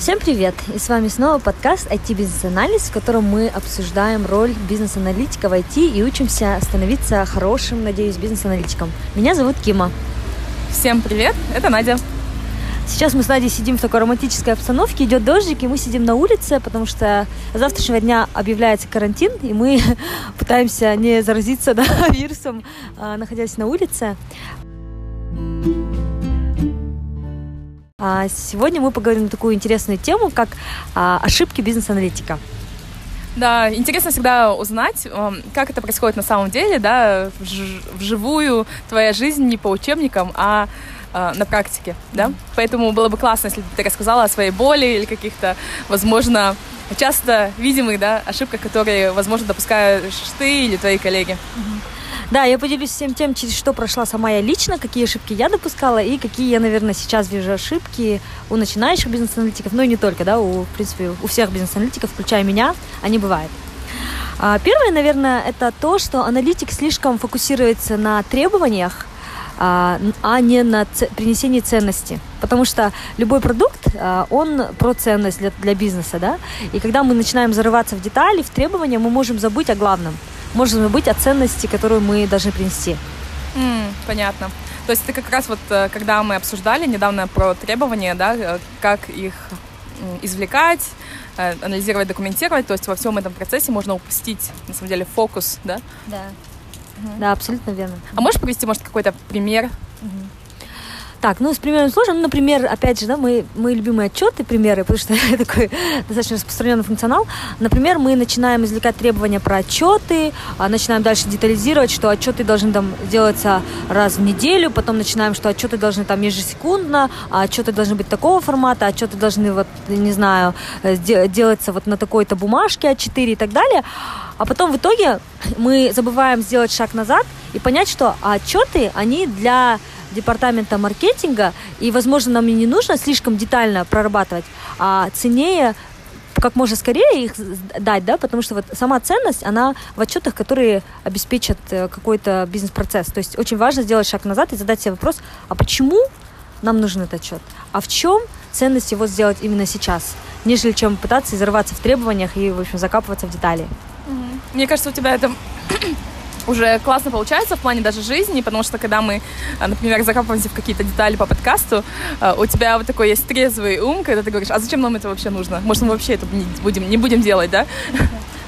Всем привет! И с вами снова подкаст IT Бизнес Анализ, в котором мы обсуждаем роль бизнес-аналитика в IT и учимся становиться хорошим, надеюсь, бизнес-аналитиком. Меня зовут Кима. Всем привет, это Надя. Сейчас мы с Надей сидим в такой романтической обстановке, идет дождик, и мы сидим на улице, потому что с завтрашнего дня объявляется карантин, и мы пытаемся не заразиться да, вирусом, а, находясь на улице. Сегодня мы поговорим на такую интересную тему, как а, ошибки бизнес-аналитика. Да, интересно всегда узнать, эм, как это происходит на самом деле, да, вживую твоя жизнь не по учебникам, а э, на практике, да. Поэтому было бы классно, если бы ты рассказала о своей боли или каких-то, возможно, часто видимых, да, ошибках, которые, возможно, допускаешь ты или твои коллеги. Mm-hmm. Да, я поделюсь всем тем, через что прошла сама я лично, какие ошибки я допускала и какие я, наверное, сейчас вижу ошибки у начинающих бизнес-аналитиков, ну и не только, да, у, в принципе, у всех бизнес-аналитиков, включая меня, они бывают. А, первое, наверное, это то, что аналитик слишком фокусируется на требованиях, а, а не на принесении ценности. Потому что любой продукт, а, он про ценность для, для бизнеса, да. И когда мы начинаем зарываться в детали, в требования, мы можем забыть о главном – может быть о ценности, которую мы должны принести. Mm, понятно. То есть это как раз вот, э, когда мы обсуждали недавно про требования, да, э, как их извлекать, э, анализировать, документировать, то есть во всем этом процессе можно упустить, на самом деле, фокус, да? Да. Угу. Да, абсолютно верно. А можешь привести, может, какой-то пример? Угу. Так, ну, с примером сложно. Ну, например, опять же, да, мы, мы любимые отчеты, примеры, потому что это такой достаточно распространенный функционал. Например, мы начинаем извлекать требования про отчеты, а начинаем дальше детализировать, что отчеты должны там делаться раз в неделю, потом начинаем, что отчеты должны там ежесекундно, а отчеты должны быть такого формата, отчеты должны, вот, не знаю, э, делаться вот на такой-то бумажке А4 и так далее. А потом в итоге мы забываем сделать шаг назад и понять, что отчеты, они для департамента маркетинга, и, возможно, нам и не нужно слишком детально прорабатывать, а ценнее как можно скорее их дать, да, потому что вот сама ценность, она в отчетах, которые обеспечат э, какой-то бизнес-процесс. То есть очень важно сделать шаг назад и задать себе вопрос, а почему нам нужен этот отчет? А в чем ценность его сделать именно сейчас, нежели чем пытаться изорваться в требованиях и, в общем, закапываться в детали? Мне кажется, у тебя это уже классно получается в плане даже жизни, потому что когда мы, а, например, закапываемся в какие-то детали по подкасту, а, у тебя вот такой есть трезвый ум, когда ты говоришь, а зачем нам это вообще нужно? Может, мы вообще это не будем, не будем делать, да?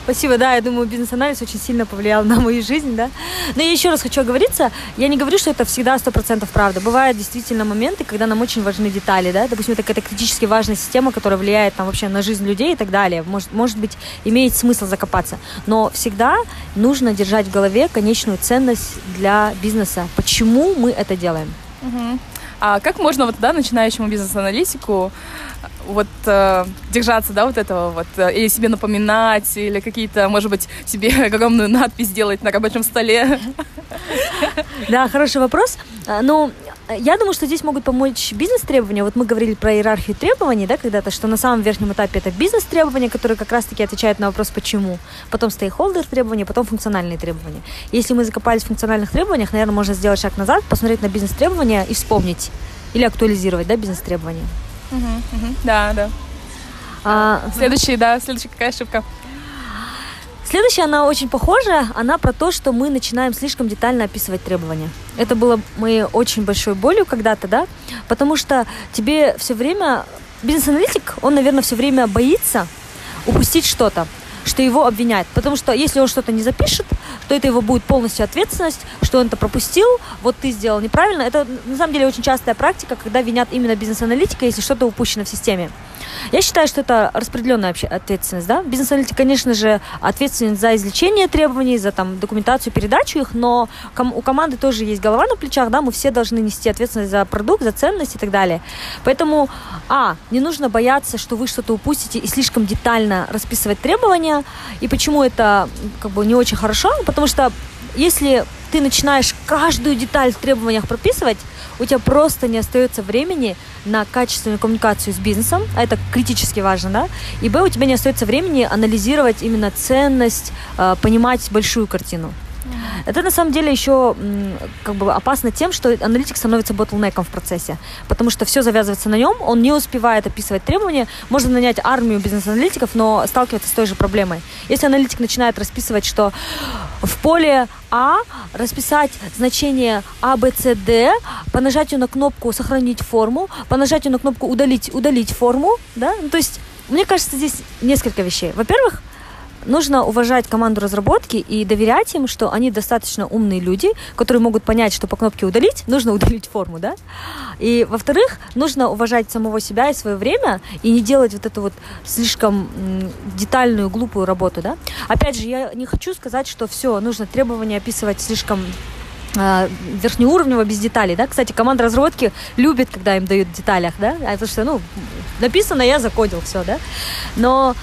Спасибо, да, я думаю, бизнес-анализ очень сильно повлиял на мою жизнь, да. Но я еще раз хочу оговориться, я не говорю, что это всегда сто процентов правда. Бывают действительно моменты, когда нам очень важны детали, да, допустим, это какая-то критически важная система, которая влияет там вообще на жизнь людей и так далее. Может, может быть, имеет смысл закопаться. Но всегда нужно держать в голове конечную ценность для бизнеса. Почему мы это делаем? Угу. А как можно вот, да, начинающему бизнес-аналитику вот э, держаться, да, вот этого вот, э, или себе напоминать, или какие-то, может быть, себе огромную надпись сделать на рабочем столе? Да, хороший вопрос. А, ну, я думаю, что здесь могут помочь бизнес-требования. Вот мы говорили про иерархию требований, да, когда-то, что на самом верхнем этапе это бизнес-требования, которые как раз-таки отвечают на вопрос «почему?». Потом стейкхолдер требования, потом функциональные требования. Если мы закопались в функциональных требованиях, наверное, можно сделать шаг назад, посмотреть на бизнес-требования и вспомнить или актуализировать, да, бизнес-требования. Да, да. А, следующий, да, следующая какая ошибка? Следующая, она очень похожа, она про то, что мы начинаем слишком детально описывать требования. Это было моей очень большой болью когда-то, да, потому что тебе все время, бизнес-аналитик, он, наверное, все время боится упустить что-то что его обвиняют. Потому что если он что-то не запишет, то это его будет полностью ответственность, что он это пропустил, вот ты сделал неправильно. Это на самом деле очень частая практика, когда винят именно бизнес-аналитика, если что-то упущено в системе. Я считаю, что это распределенная вообще ответственность. Да? Бизнес-аналитик, конечно же, ответственен за извлечение требований, за там, документацию, передачу их, но ком- у команды тоже есть голова на плечах, да, мы все должны нести ответственность за продукт, за ценность и так далее. Поэтому, а, не нужно бояться, что вы что-то упустите и слишком детально расписывать требования. И почему это как бы не очень хорошо? Потому что если ты начинаешь каждую деталь в требованиях прописывать, у тебя просто не остается времени на качественную коммуникацию с бизнесом, а это критически важно, да, и б, у тебя не остается времени анализировать именно ценность, э, понимать большую картину. Это на самом деле еще как бы опасно тем, что аналитик становится ботлнеком в процессе, потому что все завязывается на нем, он не успевает описывать требования, можно нанять армию бизнес-аналитиков, но сталкиваться с той же проблемой. Если аналитик начинает расписывать, что в поле А расписать значение А, Б, С, Д, по нажатию на кнопку «Сохранить форму», по нажатию на кнопку «Удалить, удалить форму», да, ну, то есть мне кажется, здесь несколько вещей. Во-первых, нужно уважать команду разработки и доверять им, что они достаточно умные люди, которые могут понять, что по кнопке удалить нужно удалить форму, да? И, во-вторых, нужно уважать самого себя и свое время и не делать вот эту вот слишком детальную, глупую работу, да? Опять же, я не хочу сказать, что все, нужно требования описывать слишком а, верхнеуровневого без деталей, да. Кстати, команда разработки любит, когда им дают в деталях, да, а потому что, ну, написано, я закодил все, да. Но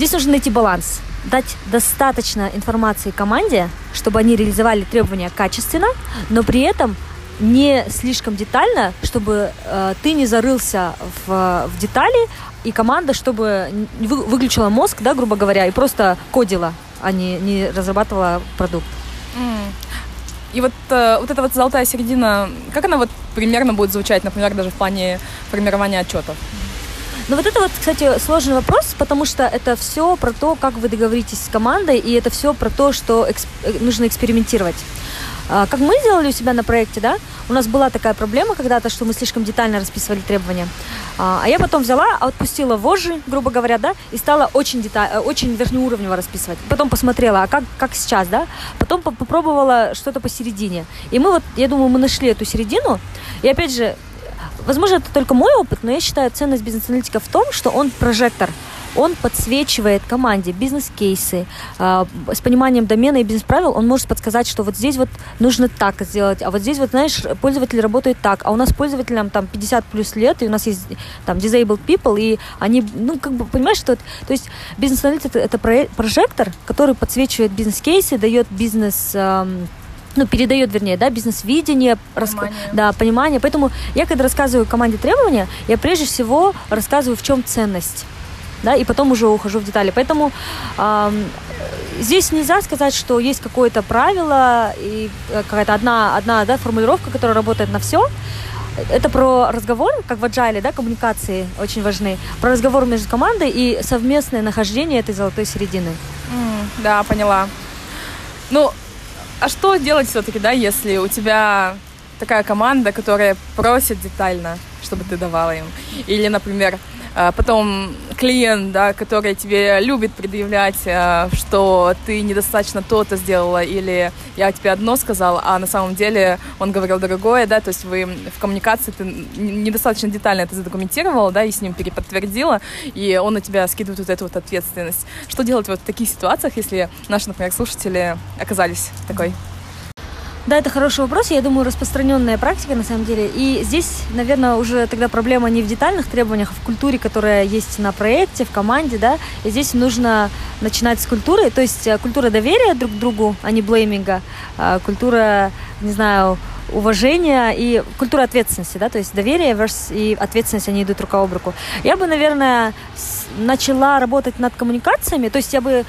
Здесь нужно найти баланс, дать достаточно информации команде, чтобы они реализовали требования качественно, но при этом не слишком детально, чтобы э, ты не зарылся в, в детали, и команда, чтобы вы, выключила мозг, да, грубо говоря, и просто кодила, а не, не разрабатывала продукт. Mm. И вот, э, вот эта вот золотая середина, как она вот примерно будет звучать, например, даже в плане формирования отчетов? Ну, вот это вот, кстати, сложный вопрос, потому что это все про то, как вы договоритесь с командой, и это все про то, что эксп... Э, нужно экспериментировать. А, как мы делали у себя на проекте, да, у нас была такая проблема когда-то, что мы слишком детально расписывали требования. А, а я потом взяла, отпустила вожжи, грубо говоря, да, и стала очень, деталь, э, очень верхнеуровнево расписывать. Потом посмотрела, а как, как сейчас, да, потом попробовала что-то посередине. И мы вот, я думаю, мы нашли эту середину, и опять же, Возможно, это только мой опыт, но я считаю ценность бизнес-аналитика в том, что он прожектор. Он подсвечивает команде бизнес-кейсы э, с пониманием домена и бизнес-правил. Он может подсказать, что вот здесь вот нужно так сделать, а вот здесь вот, знаешь, пользователь работает так, а у нас пользователям там 50 плюс лет, и у нас есть там disabled people, и они, ну, как бы, понимаешь, что это, то есть бизнес-аналитик это, это прожектор, который подсвечивает бизнес-кейсы, дает бизнес... Э, ну, передает, вернее, да, бизнес-видение, понимание. Рас... да, понимание. Поэтому я, когда рассказываю команде требования, я прежде всего рассказываю, в чем ценность, да, и потом уже ухожу в детали. Поэтому эм, здесь нельзя сказать, что есть какое-то правило и э, какая-то одна, одна да, формулировка, которая работает на все. Это про разговор, как в agile, да, коммуникации очень важны, про разговор между командой и совместное нахождение этой золотой середины. Mm, да, поняла. Ну, а что делать все-таки, да, если у тебя такая команда, которая просит детально, чтобы ты давала им? Или, например, потом клиент, да, который тебе любит предъявлять, а, что ты недостаточно то-то сделала, или я тебе одно сказала, а на самом деле он говорил другое, да, то есть вы в коммуникации ты недостаточно детально это задокументировала, да, и с ним переподтвердила, и он на тебя скидывает вот эту вот ответственность. Что делать вот в таких ситуациях, если наши, например, слушатели оказались в такой да, это хороший вопрос. Я думаю, распространенная практика на самом деле. И здесь, наверное, уже тогда проблема не в детальных требованиях, а в культуре, которая есть на проекте, в команде, да. И здесь нужно начинать с культуры, то есть э, культура доверия друг к другу, а не блейминга, а культура, не знаю, уважения и культура ответственности, да, то есть доверие и ответственность, они идут рука об руку. Я бы, наверное, начала работать над коммуникациями, то есть я бы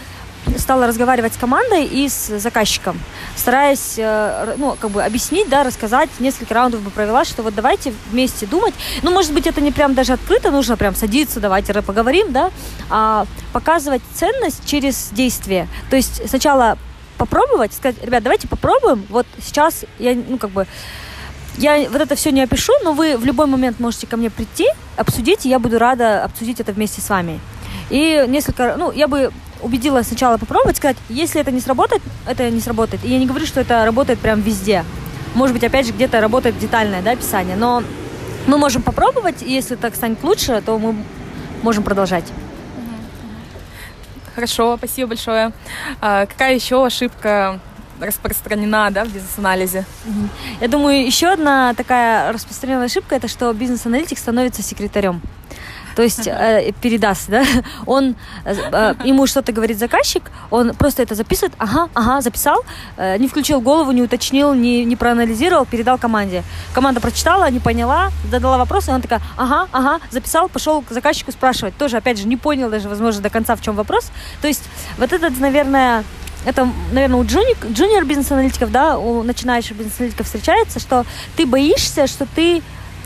стала разговаривать с командой и с заказчиком, стараясь, э, ну, как бы объяснить, да, рассказать, несколько раундов бы провела, что вот давайте вместе думать, ну, может быть, это не прям даже открыто, нужно прям садиться, давайте поговорим, да, а показывать ценность через действие. То есть сначала попробовать, сказать, ребят, давайте попробуем, вот сейчас я, ну, как бы, я вот это все не опишу, но вы в любой момент можете ко мне прийти, обсудить, и я буду рада обсудить это вместе с вами. И несколько, ну, я бы убедила сначала попробовать, сказать, если это не сработает, это не сработает. И я не говорю, что это работает прям везде. Может быть, опять же, где-то работает детальное да, описание, но мы можем попробовать, и если так станет лучше, то мы можем продолжать. Хорошо, спасибо большое. А какая еще ошибка распространена да, в бизнес-анализе? Я думаю, еще одна такая распространенная ошибка это что бизнес-аналитик становится секретарем то есть э, передаст, да, он, э, э, ему что-то говорит заказчик, он просто это записывает, ага, ага, записал, э, не включил голову, не уточнил, не, не проанализировал, передал команде. Команда прочитала, не поняла, задала вопрос, и он такая, ага, ага, записал, пошел к заказчику спрашивать. Тоже, опять же, не понял даже, возможно, до конца, в чем вопрос. То есть вот этот, наверное, это, наверное, у джуни, джуниор бизнес-аналитиков, да, у начинающих бизнес-аналитиков встречается, что ты боишься, что ты,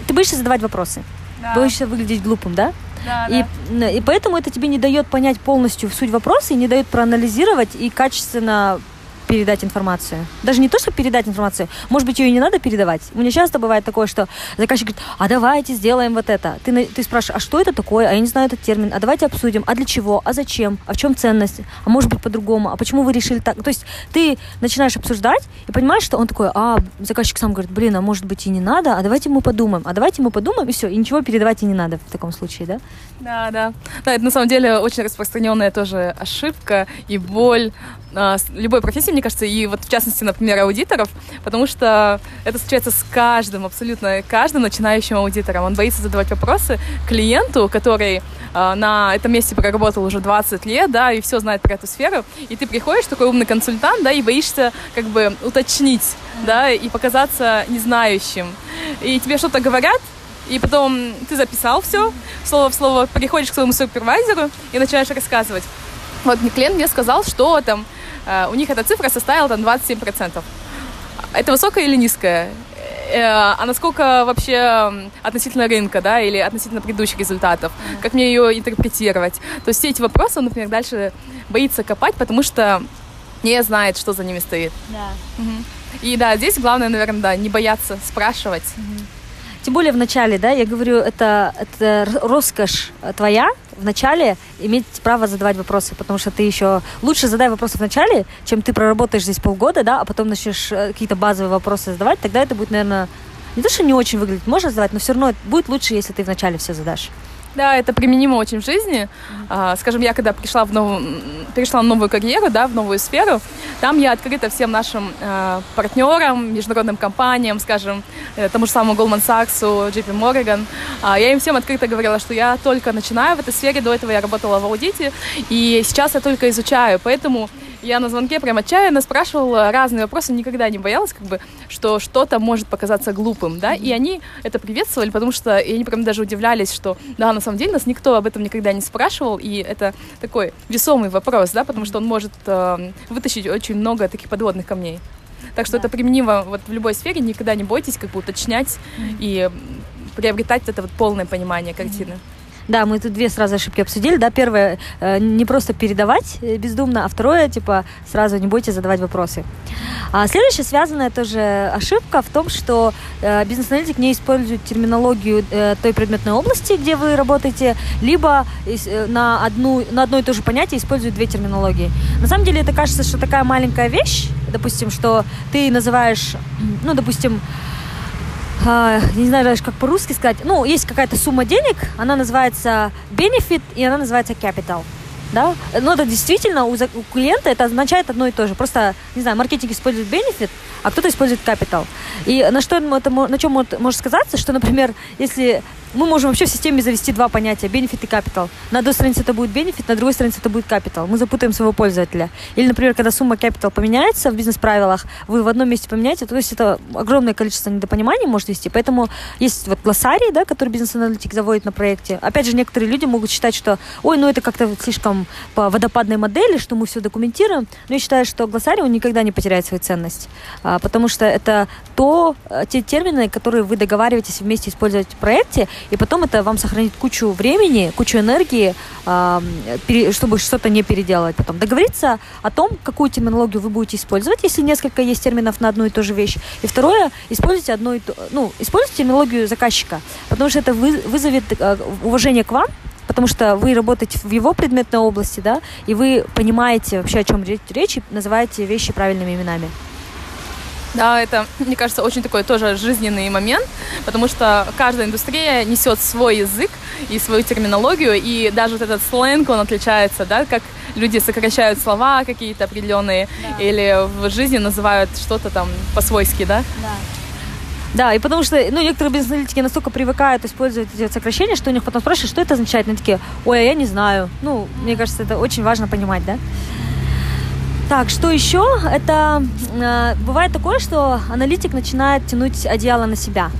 ты боишься задавать вопросы. Да. Боишься выглядеть глупым, да? Да, и, да. и поэтому это тебе не дает понять полностью суть вопроса и не дает проанализировать и качественно передать информацию. Даже не то, чтобы передать информацию. Может быть, ее не надо передавать. У меня часто бывает такое, что заказчик говорит, а давайте сделаем вот это. Ты, ты спрашиваешь, а что это такое? А я не знаю этот термин. А давайте обсудим. А для чего? А зачем? А в чем ценность? А может быть по-другому? А почему вы решили так? То есть ты начинаешь обсуждать и понимаешь, что он такой, а заказчик сам говорит, блин, а может быть и не надо, а давайте мы подумаем. А давайте мы подумаем, и все. И ничего передавать и не надо в таком случае, да? Да, да. Да, это на самом деле очень распространенная тоже ошибка и боль а, любой профессии, мне кажется, и вот в частности, например, аудиторов, потому что это случается с каждым, абсолютно каждым начинающим аудитором. Он боится задавать вопросы клиенту, который э, на этом месте проработал уже 20 лет, да, и все знает про эту сферу, и ты приходишь, такой умный консультант, да, и боишься как бы уточнить, да, и показаться незнающим. И тебе что-то говорят, и потом ты записал все, слово в слово, приходишь к своему супервайзеру и начинаешь рассказывать. Вот клиент мне сказал, что там у них эта цифра составила там 27%. Это высокая или низкая? Э, а насколько вообще относительно рынка, да, или относительно предыдущих результатов, как мне ее интерпретировать. То есть все эти вопросы он, например, дальше боится копать, потому что не знает, что за ними стоит. Да. Угу. И да, здесь главное, наверное, да, не бояться спрашивать. Угу. Тем более в начале, да, я говорю, это, это роскошь твоя, в начале иметь право задавать вопросы, потому что ты еще лучше задай вопросы в начале, чем ты проработаешь здесь полгода, да, а потом начнешь э, какие-то базовые вопросы задавать, тогда это будет, наверное, не то, что не очень выглядит, можно задавать, но все равно будет лучше, если ты вначале все задашь. Да, это применимо очень в жизни. А, скажем, я когда пришла в новую, перешла в новую карьеру, да, в новую сферу, там я открыта всем нашим э, партнерам, международным компаниям, скажем, э, тому же самому Goldman Sachs, JP Morgan. А, я им всем открыто говорила, что я только начинаю в этой сфере, до этого я работала в аудите, и сейчас я только изучаю, поэтому я на звонке прям отчаянно спрашивала разные вопросы, никогда не боялась, как бы, что что-то может показаться глупым, да, и они это приветствовали, потому что и они прям даже удивлялись, что, да, на самом деле нас никто об этом никогда не спрашивал, и это такой весомый вопрос, да, потому что он может э, вытащить очень много таких подводных камней. Так что да. это применимо вот в любой сфере, никогда не бойтесь как бы уточнять mm-hmm. и приобретать это вот полное понимание картины. Mm-hmm. Да, мы тут две сразу ошибки обсудили. Да, первое, э, не просто передавать э, бездумно, а второе, типа, сразу не бойтесь задавать вопросы. А следующая связанная тоже ошибка в том, что э, бизнес-аналитик не использует терминологию той предметной области, где вы работаете, либо на, одну, на одно и то же понятие использует две терминологии. На самом деле это кажется, что такая маленькая вещь, допустим, что ты называешь, ну, допустим, а, не знаю даже, как по-русски сказать. Ну, есть какая-то сумма денег, она называется benefit, и она называется capital. Да? Но это действительно у, у клиента это означает одно и то же. Просто, не знаю, маркетинг использует benefit, а кто-то использует capital. И на что это, на чем может сказаться, что, например, если мы можем вообще в системе завести два понятия, benefit и capital. На одной странице это будет benefit, на другой странице это будет capital. Мы запутаем своего пользователя. Или, например, когда сумма capital поменяется в бизнес-правилах, вы в одном месте поменяете, то есть это огромное количество недопониманий может вести. Поэтому есть вот глоссарий, да, который бизнес-аналитик заводит на проекте. Опять же, некоторые люди могут считать, что, ой, ну это как-то слишком по водопадной модели, что мы все документируем. Но я считаю, что глоссарий, он никогда не потеряет свою ценность. А, потому что это то, э, те термины, которые вы договариваетесь вместе использовать в проекте, и потом это вам сохранит кучу времени, кучу энергии, чтобы что-то не переделать потом. Договориться о том, какую терминологию вы будете использовать, если несколько есть терминов на одну и ту же вещь. И второе, используйте одну и ту, ну, используйте терминологию заказчика, потому что это вызовет э, уважение к вам, потому что вы работаете в его предметной области, да, и вы понимаете вообще, о чем речь, и называете вещи правильными именами. Да, это, мне кажется, очень такой тоже жизненный момент, потому что каждая индустрия несет свой язык и свою терминологию, и даже вот этот сленг, он отличается, да, как люди сокращают слова какие-то определенные, да. или в жизни называют что-то там по-свойски, да? Да. Да, и потому что, ну, некоторые бизнес-аналитики настолько привыкают использовать эти сокращения, что у них потом спрашивают, что это означает. Они такие, ой, а я не знаю. Ну, мне кажется, это очень важно понимать, да? Так, что еще? Это э, бывает такое, что аналитик начинает тянуть одеяло на себя.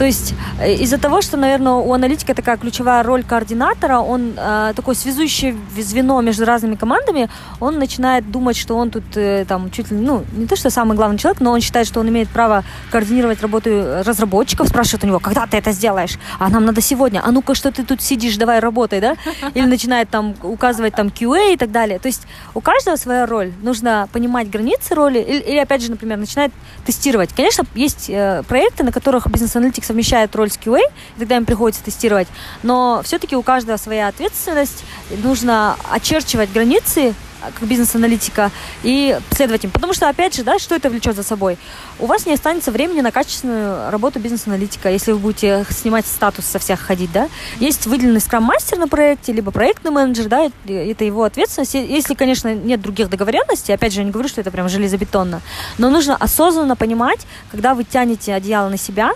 То есть э, из-за того, что, наверное, у аналитика такая ключевая роль координатора, он э, такое связующее звено между разными командами, он начинает думать, что он тут э, там чуть ли, ну, не то, что самый главный человек, но он считает, что он имеет право координировать работу разработчиков, спрашивает у него, когда ты это сделаешь? А нам надо сегодня. А ну-ка, что ты тут сидишь, давай работай, да? Или начинает там указывать там QA и так далее. То есть у каждого своя роль. Нужно понимать границы роли или, или опять же, например, начинает тестировать. Конечно, есть э, проекты, на которых бизнес-аналитик совмещает роль с QA, тогда им приходится тестировать. Но все-таки у каждого своя ответственность. Нужно очерчивать границы как бизнес-аналитика и следовать им. Потому что, опять же, да, что это влечет за собой? У вас не останется времени на качественную работу бизнес-аналитика, если вы будете снимать статус со всех ходить, да. Есть выделенный скрам-мастер на проекте, либо проектный менеджер, да, это его ответственность. Если, конечно, нет других договоренностей, опять же, я не говорю, что это прям железобетонно, но нужно осознанно понимать, когда вы тянете одеяло на себя,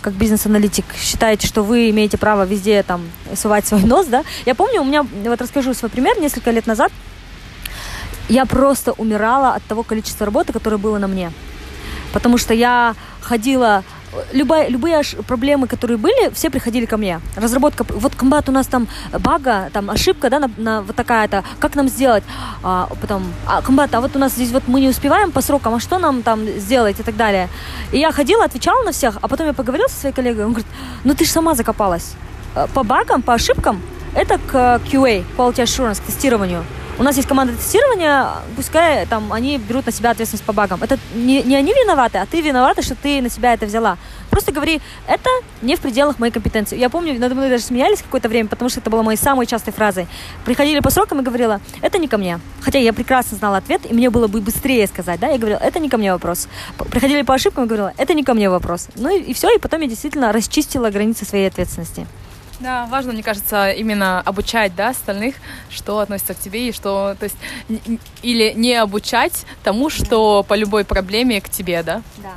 как бизнес-аналитик считаете, что вы имеете право везде там сувать свой нос, да? Я помню, у меня, вот расскажу свой пример, несколько лет назад я просто умирала от того количества работы, которое было на мне. Потому что я ходила любая, любые проблемы, которые были, все приходили ко мне. Разработка, вот комбат у нас там бага, там ошибка, да, на, на вот такая-то, как нам сделать? А, потом, а, комбат, а вот у нас здесь вот мы не успеваем по срокам, а что нам там сделать и так далее. И я ходила, отвечала на всех, а потом я поговорила со своей коллегой, он говорит, ну ты же сама закопалась. Э, по багам, по ошибкам, это к QA, Quality Assurance, к тестированию у нас есть команда тестирования, пускай там они берут на себя ответственность по багам. Это не, не они виноваты, а ты виновата, что ты на себя это взяла. Просто говори, это не в пределах моей компетенции. Я помню, надо мной даже смеялись какое-то время, потому что это была моей самой частой фразой. Приходили по срокам и говорила, это не ко мне. Хотя я прекрасно знала ответ, и мне было бы быстрее сказать, да, я говорила, это не ко мне вопрос. Приходили по ошибкам и говорила, это не ко мне вопрос. Ну и, и все, и потом я действительно расчистила границы своей ответственности. Да, важно, мне кажется, именно обучать, да, остальных, что относится к тебе и что, то есть, или не обучать тому, что по любой проблеме к тебе, да? Да.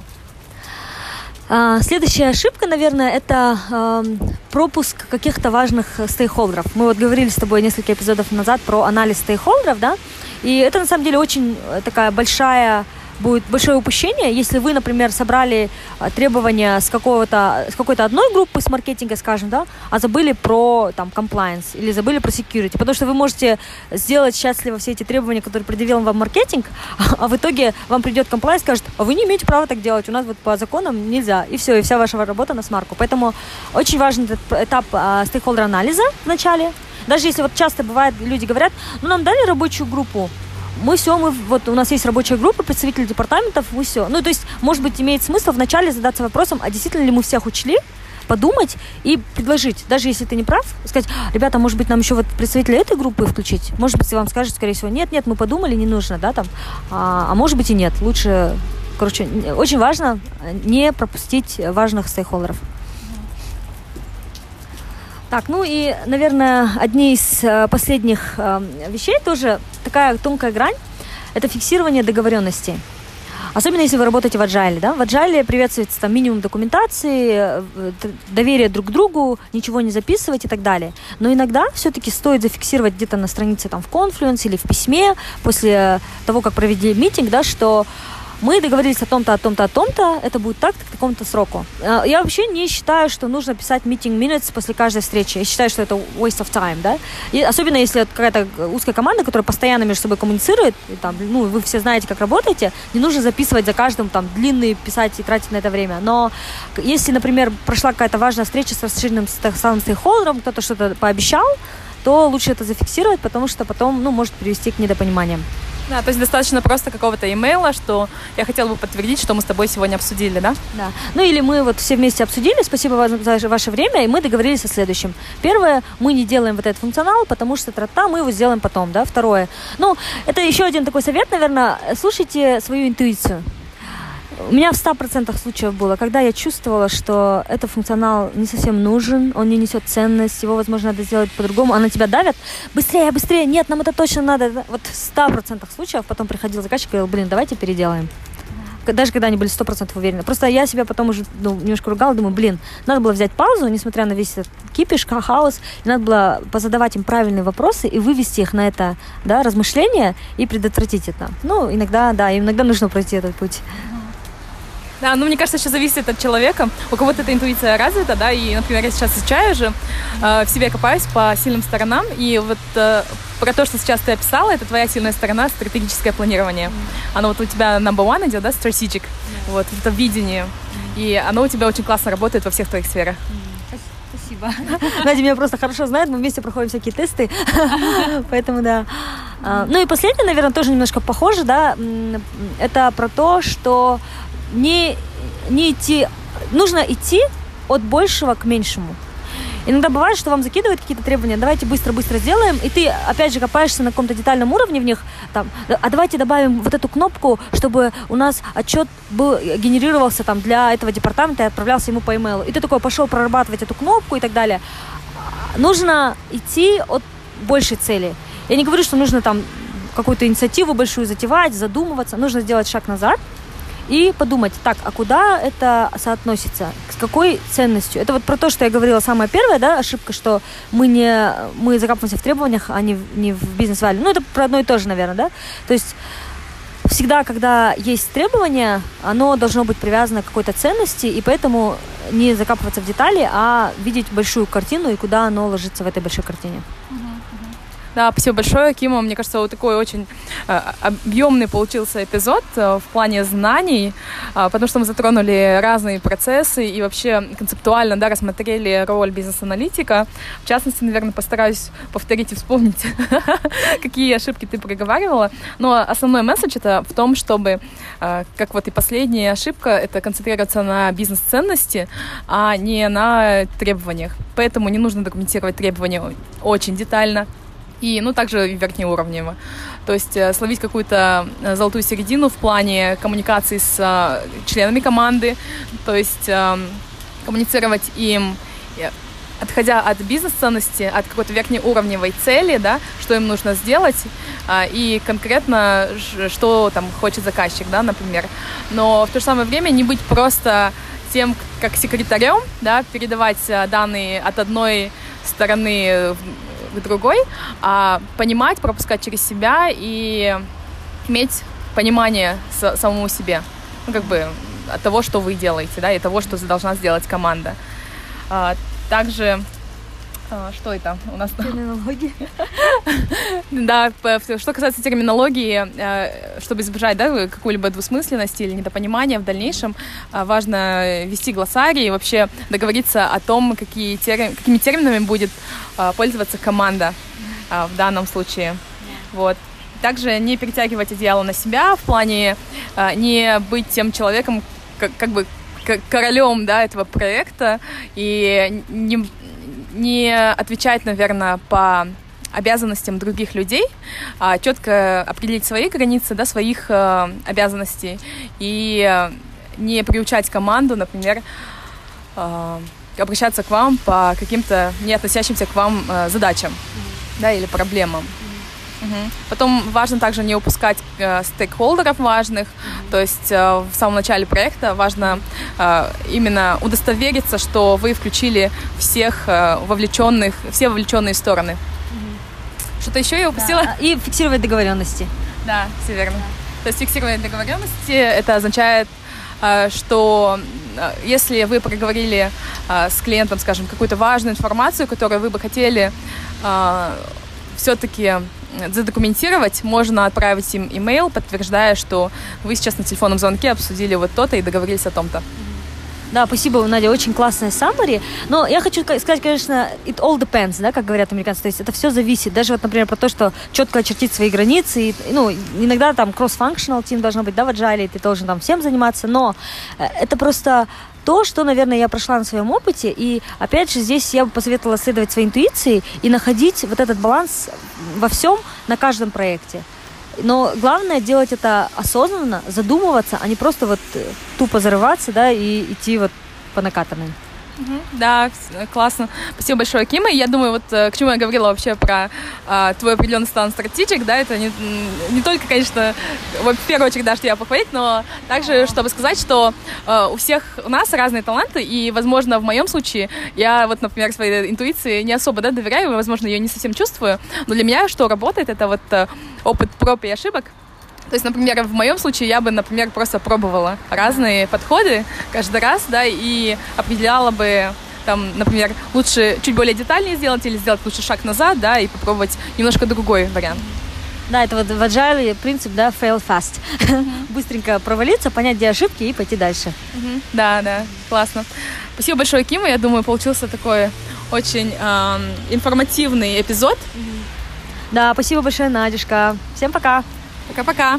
А, следующая ошибка, наверное, это э, пропуск каких-то важных стейкхолдеров. Мы вот говорили с тобой несколько эпизодов назад про анализ стейкхолдеров, да, и это на самом деле очень такая большая будет большое упущение, если вы, например, собрали а, требования с какого-то с какой-то одной группы с маркетинга, скажем, да, а забыли про там compliance или забыли про security, потому что вы можете сделать счастливо все эти требования, которые предъявил вам маркетинг, а в итоге вам придет compliance скажет, а вы не имеете права так делать, у нас вот по законам нельзя, и все, и вся ваша работа на смарку. Поэтому очень важен этот этап а, стейкхолдер анализа в начале. Даже если вот часто бывает, люди говорят, ну нам дали рабочую группу, мы все, мы вот у нас есть рабочая группа, представители департаментов, мы все. Ну, то есть, может быть, имеет смысл вначале задаться вопросом, а действительно ли мы всех учли, подумать и предложить, даже если ты не прав, сказать, ребята, может быть, нам еще вот представителя этой группы включить? Может быть, вам скажут, скорее всего, нет, нет, мы подумали, не нужно, да, там, а, а может быть и нет, лучше, короче, очень важно не пропустить важных стейкхолдеров. Так, ну и, наверное, одни из э, последних э, вещей тоже такая тонкая грань – это фиксирование договоренностей. Особенно если вы работаете в agile. Да? В agile приветствуется там, минимум документации, э, доверие друг к другу, ничего не записывать и так далее. Но иногда все-таки стоит зафиксировать где-то на странице там, в Confluence или в письме после того, как провели митинг, да, что мы договорились о том-то, о том-то, о том-то, это будет так, к такому-то сроку. А, я вообще не считаю, что нужно писать meeting minutes после каждой встречи. Я считаю, что это waste of time, да. И особенно если какая-то узкая команда, которая постоянно между собой коммуницирует, и, там, ну, вы все знаете, как работаете, не нужно записывать за каждым там длинные писать и тратить на это время. Но если, например, прошла какая-то важная встреча с расширенным самым кто-то что-то пообещал, то лучше это зафиксировать, потому что потом, ну, может привести к недопониманиям. Да, то есть достаточно просто какого-то имейла, что я хотела бы подтвердить, что мы с тобой сегодня обсудили, да? Да. Ну или мы вот все вместе обсудили, спасибо вам за ваше время, и мы договорились о следующем. Первое, мы не делаем вот этот функционал, потому что трата мы его сделаем потом, да? Второе, ну, это еще один такой совет, наверное, слушайте свою интуицию. У меня в 100% случаев было, когда я чувствовала, что этот функционал не совсем нужен, он не несет ценность, его, возможно, надо сделать по-другому, а на тебя давят. Быстрее, быстрее, нет, нам это точно надо. Вот в 100% случаев потом приходил заказчик и говорил, блин, давайте переделаем даже когда они были сто процентов уверены. Просто я себя потом уже ну, немножко ругала, думаю, блин, надо было взять паузу, несмотря на весь этот кипиш, хаос, и надо было позадавать им правильные вопросы и вывести их на это да, размышление и предотвратить это. Ну, иногда, да, иногда нужно пройти этот путь. Да, ну мне кажется, еще зависит от человека. У кого-то эта интуиция развита, да, и, например, я сейчас изучаю же, э, в себе копаюсь по сильным сторонам, и вот э, про то, что сейчас ты описала, это твоя сильная сторона, стратегическое планирование. Mm. Оно вот у тебя number one идет, да, strategic, вот, это видение, и оно у тебя очень классно работает во всех твоих сферах. Спасибо. Надя меня просто хорошо знает, мы вместе проходим всякие тесты, поэтому да. А, ну и последнее, наверное, тоже немножко похоже, да, это про то, что не, не идти, нужно идти от большего к меньшему. Иногда бывает, что вам закидывают какие-то требования, давайте быстро-быстро сделаем, и ты опять же копаешься на каком-то детальном уровне в них, там, а давайте добавим вот эту кнопку, чтобы у нас отчет был, генерировался там для этого департамента и отправлялся ему по имейлу. И ты такой пошел прорабатывать эту кнопку и так далее. Нужно идти от большей цели. Я не говорю, что нужно там какую-то инициативу большую затевать, задумываться. Нужно сделать шаг назад – и подумать, так, а куда это соотносится, с какой ценностью. Это вот про то, что я говорила, самая первая, да, ошибка, что мы не, мы закапываемся в требованиях, а не, не в бизнес-валю. Ну, это про одно и то же, наверное, да. То есть всегда, когда есть требования, оно должно быть привязано к какой-то ценности, и поэтому не закапываться в детали, а видеть большую картину и куда оно ложится в этой большой картине. Uh-huh. Да, спасибо большое, Кима. Мне кажется, вот такой очень э, объемный получился эпизод э, в плане знаний, э, потому что мы затронули разные процессы и вообще концептуально да, рассмотрели роль бизнес-аналитика. В частности, наверное, постараюсь повторить и вспомнить, какие ошибки ты проговаривала. Но основной месседж это в том, чтобы, как вот и последняя ошибка, это концентрироваться на бизнес-ценности, а не на требованиях. Поэтому не нужно документировать требования очень детально, и, ну, также верхнеуровневого. То есть э, словить какую-то э, золотую середину в плане коммуникации с э, членами команды, то есть эм, коммуницировать им отходя от бизнес-ценности, от какой-то верхнеуровневой цели, да, что им нужно сделать, и конкретно, что там хочет заказчик, да, например. Но в то же самое время не быть просто тем, как секретарем, да, передавать данные от одной стороны к другой, а понимать, пропускать через себя и иметь понимание самому себе. Ну, как бы от того, что вы делаете, да, и того, что должна сделать команда. А, также что это у нас? Терминология. Да, что касается терминологии, э, чтобы избежать да, какой-либо двусмысленности или недопонимания в дальнейшем, э, важно вести глоссарий и вообще договориться о том, какие термин, какими терминами будет э, пользоваться команда в данном случае. Вот. Также не перетягивать одеяло на себя в плане не быть тем человеком, как, как бы королем да, этого проекта и не не отвечать, наверное, по обязанностям других людей, а четко определить свои границы, да, своих э, обязанностей и не приучать команду, например, э, обращаться к вам по каким-то не относящимся к вам э, задачам, да, или проблемам. Угу. Потом важно также не упускать э, стейкхолдеров важных, то есть э, в самом начале проекта важно э, именно удостовериться, что вы включили всех э, вовлеченных, все вовлеченные стороны. Что-то еще я упустила? Да. И фиксировать договоренности. Да, все верно. Да. То есть фиксировать договоренности, это означает, э, что э, если вы проговорили э, с клиентом, скажем, какую-то важную информацию, которую вы бы хотели все-таки задокументировать, можно отправить им имейл, подтверждая, что вы сейчас на телефонном звонке обсудили вот то-то и договорились о том-то. Да, спасибо, Надя, очень классная summary. Но я хочу сказать, конечно, it all depends, да, как говорят американцы. То есть это все зависит. Даже вот, например, про то, что четко очертить свои границы. И, ну, иногда там cross-functional team должно быть, да, в agile, ты должен там всем заниматься. Но э, это просто то, что, наверное, я прошла на своем опыте. И, опять же, здесь я бы посоветовала следовать своей интуиции и находить вот этот баланс во всем на каждом проекте. Но главное делать это осознанно, задумываться, а не просто вот э, тупо зарываться, да, и идти вот по накатанной. Да, классно. Спасибо большое, Кима. Я думаю, вот э, к чему я говорила вообще про а, твой определенный стан стратегик, да, это не, не только, конечно, в первую очередь даже тебя похвалить, но также, чтобы сказать, что а, у всех у нас разные таланты, и, возможно, в моем случае я вот, например, своей интуиции не особо, да, доверяю, возможно, ее не совсем чувствую, но для меня что работает, это вот опыт проб и ошибок, То есть, например, в моем случае я бы, например, просто пробовала разные подходы каждый раз, да, и определяла бы там, например, лучше чуть более детальнее сделать или сделать лучше шаг назад, да, и попробовать немножко другой вариант. Да, это вот в agile принцип, да, fail fast. Быстренько провалиться, понять, где ошибки и пойти дальше. Да, да, классно. Спасибо большое, Кима. Я думаю, получился такой очень эм, информативный эпизод. Да, спасибо большое, Надюшка. Всем пока. Пока-пока.